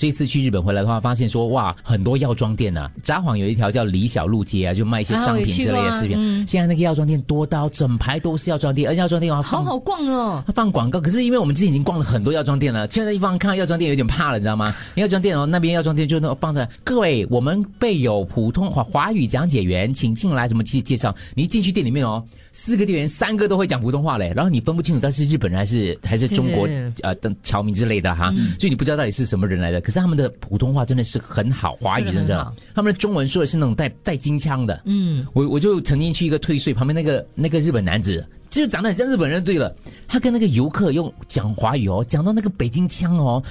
这次去日本回来的话，发现说哇，很多药妆店啊，札幌有一条叫李小璐街啊，就卖一些商品之类的饰品。现在那个药妆店多到整排都是药妆店，而药妆店啊，好好逛哦。它放广告，可是因为我们之前已经逛了很多药妆店了，现在地方看到药妆店有点怕了，你知道吗？药妆店哦，那边药妆店就那放着，各位，我们备有普通华华语讲解员，请进来，怎么介介绍？你一进去店里面哦。四个店员，三个都会讲普通话嘞，然后你分不清楚他是日本人还是还是中国呃等侨民之类的哈，所以你不知道到底是什么人来的。可是他们的普通话真的是很好，华语真的，他们的中文说的是那种带带金腔的。嗯，我我就曾经去一个退税旁边那个那个日本男子，就长得很像日本人。对了，他跟那个游客用讲华语哦，讲到那个北京腔哦。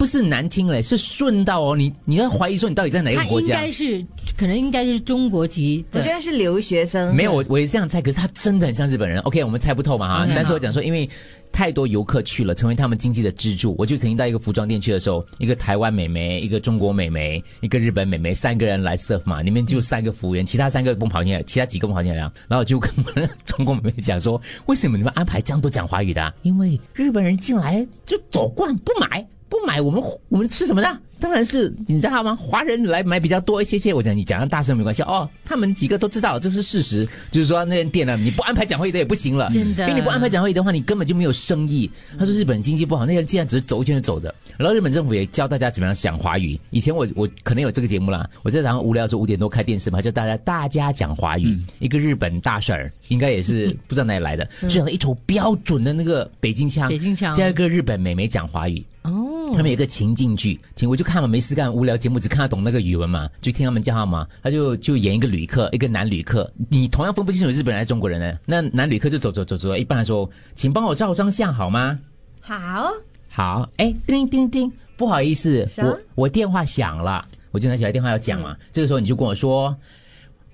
不是难听嘞，是顺道哦。你你要怀疑说你到底在哪个国家？应该是，可能应该是中国籍。我觉得是留学生。没有，我我也这样猜。可是他真的很像日本人。OK，我们猜不透嘛哈。但是我讲说，因为太多游客去了，成为他们经济的支柱。我就曾经到一个服装店去的时候，一个台湾美眉，一个中国美眉，一个日本美眉，三个人来 serve 嘛，里面就三个服务员，其他三个不跑进来，其他几个不跑进来。然后就跟我中国美眉讲说，为什么你们安排这样多讲华语的？因为日本人进来就走惯不买。不买，我们我们吃什么的？当然是你知道吗？华人来买比较多一些些。我讲你讲的大声没关系哦。他们几个都知道这是事实，就是说那间店呢，你不安排讲会的也不行了。真的，因为你不安排讲会的话，你根本就没有生意。他说日本经济不好，那些既然只是走一圈就走的。然后日本政府也教大家怎么样讲华语。以前我我可能有这个节目啦，我在早上无聊的时候五点多开电视嘛，叫大家大家讲华语。一个日本大婶儿，应该也是不知道哪里来的，就讲一头标准的那个北京腔，北京腔，加一个日本美眉讲华语。哦，他们有个情境剧，听我就看嘛，没事干，无聊节目只看得懂那个语文嘛，就听他们叫他嘛，他就就演一个旅客，一个男旅客，你同样分不清楚日本人还是中国人呢。那男旅客就走走走走，一般来说，请帮我照张相好吗？好，好，哎，叮叮叮，不好意思，我我电话响了，我就拿起来电话要讲嘛，这个时候你就跟我说，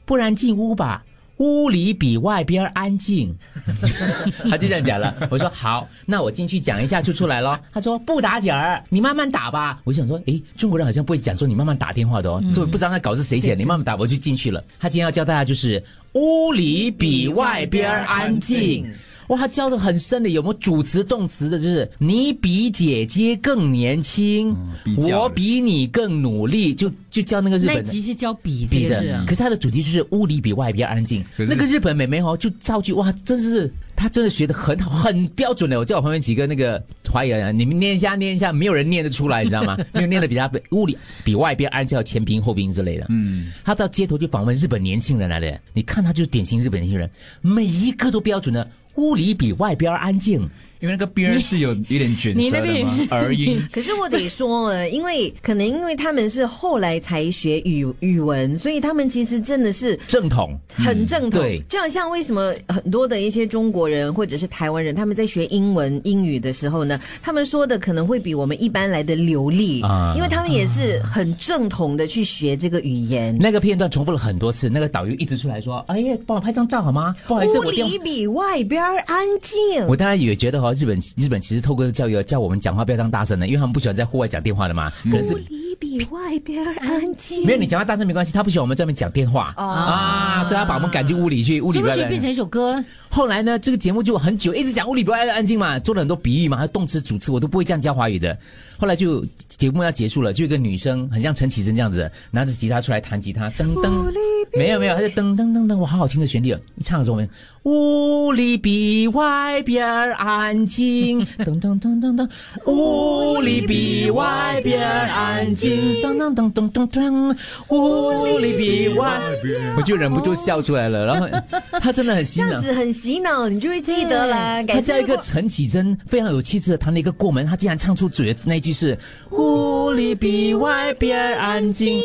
不然进屋吧。屋里比外边安静，他就这样讲了。我说好，那我进去讲一下就出来了。他说不打紧儿，你慢慢打吧。我想说，诶，中国人好像不会讲说你慢慢打电话的哦，就不知道那稿是谁写，你慢慢打，我就进去了。他今天要教大家就是屋里比外边安静。哇，他教的很深的，有没有主词动词的？就是你比姐姐更年轻，我比你更努力，就就教那个日本。那其实教比比的，可是他的主题就是屋里比外边安静。那个日本美眉哦，就造句哇，真是他真的学的很好，很标准的。我叫我旁边几个那个华裔人，你们念一下，念一下，没有人念得出来，你知道吗？没有念的比他屋里比外边安静，前平后平之类的。嗯，他到街头去访问日本年轻人来的，你看他就是典型日本年轻人，每一个都标准的。屋里比外边安静。因为那个边是有有点卷舌的嘛，儿音。可是我得说，因为可能因为他们是后来才学语语文，所以他们其实真的是正统，很正统。对，就好像为什么很多的一些中国人或者是台湾人，他们在学英文英语的时候呢，他们说的可能会比我们一般来的流利啊，因为他们也是很正统的去学这个语言。那个片段重复了很多次，那个导游一直出来说：“哎呀，帮我拍张照好吗？不好意思，我里比外边安静。”我当然也觉得哈。日本日本其实透过教育叫我们讲话不要当大声的，因为他们不喜欢在户外讲电话的嘛。屋里比外边安静。没有你讲话大声没关系，他不喜欢我们这边讲电话啊，所以他把我们赶进屋里去。屋里不要变成一首歌。后来呢，这个节目就很久一直讲屋里不要安静嘛，做了很多比喻嘛，还有动词主词我都不会这样教华语的。后来就节目要结束了，就一个女生很像陈绮贞这样子，拿着吉他出来弹吉他，噔噔。没有没有，他就噔噔噔噔，我，好好听的旋律哦！一唱的时候，我们屋里比外边安静，噔 噔噔噔噔，屋里比外边安静，噔噔噔噔噔噔，屋里比外边，我就忍不住笑出来了。然后他真的很洗脑，这样子很洗脑，你就会记得了。他叫一个陈绮贞，非常有气质的弹了一个过门，他竟然唱出嘴那句是屋里比外边安静。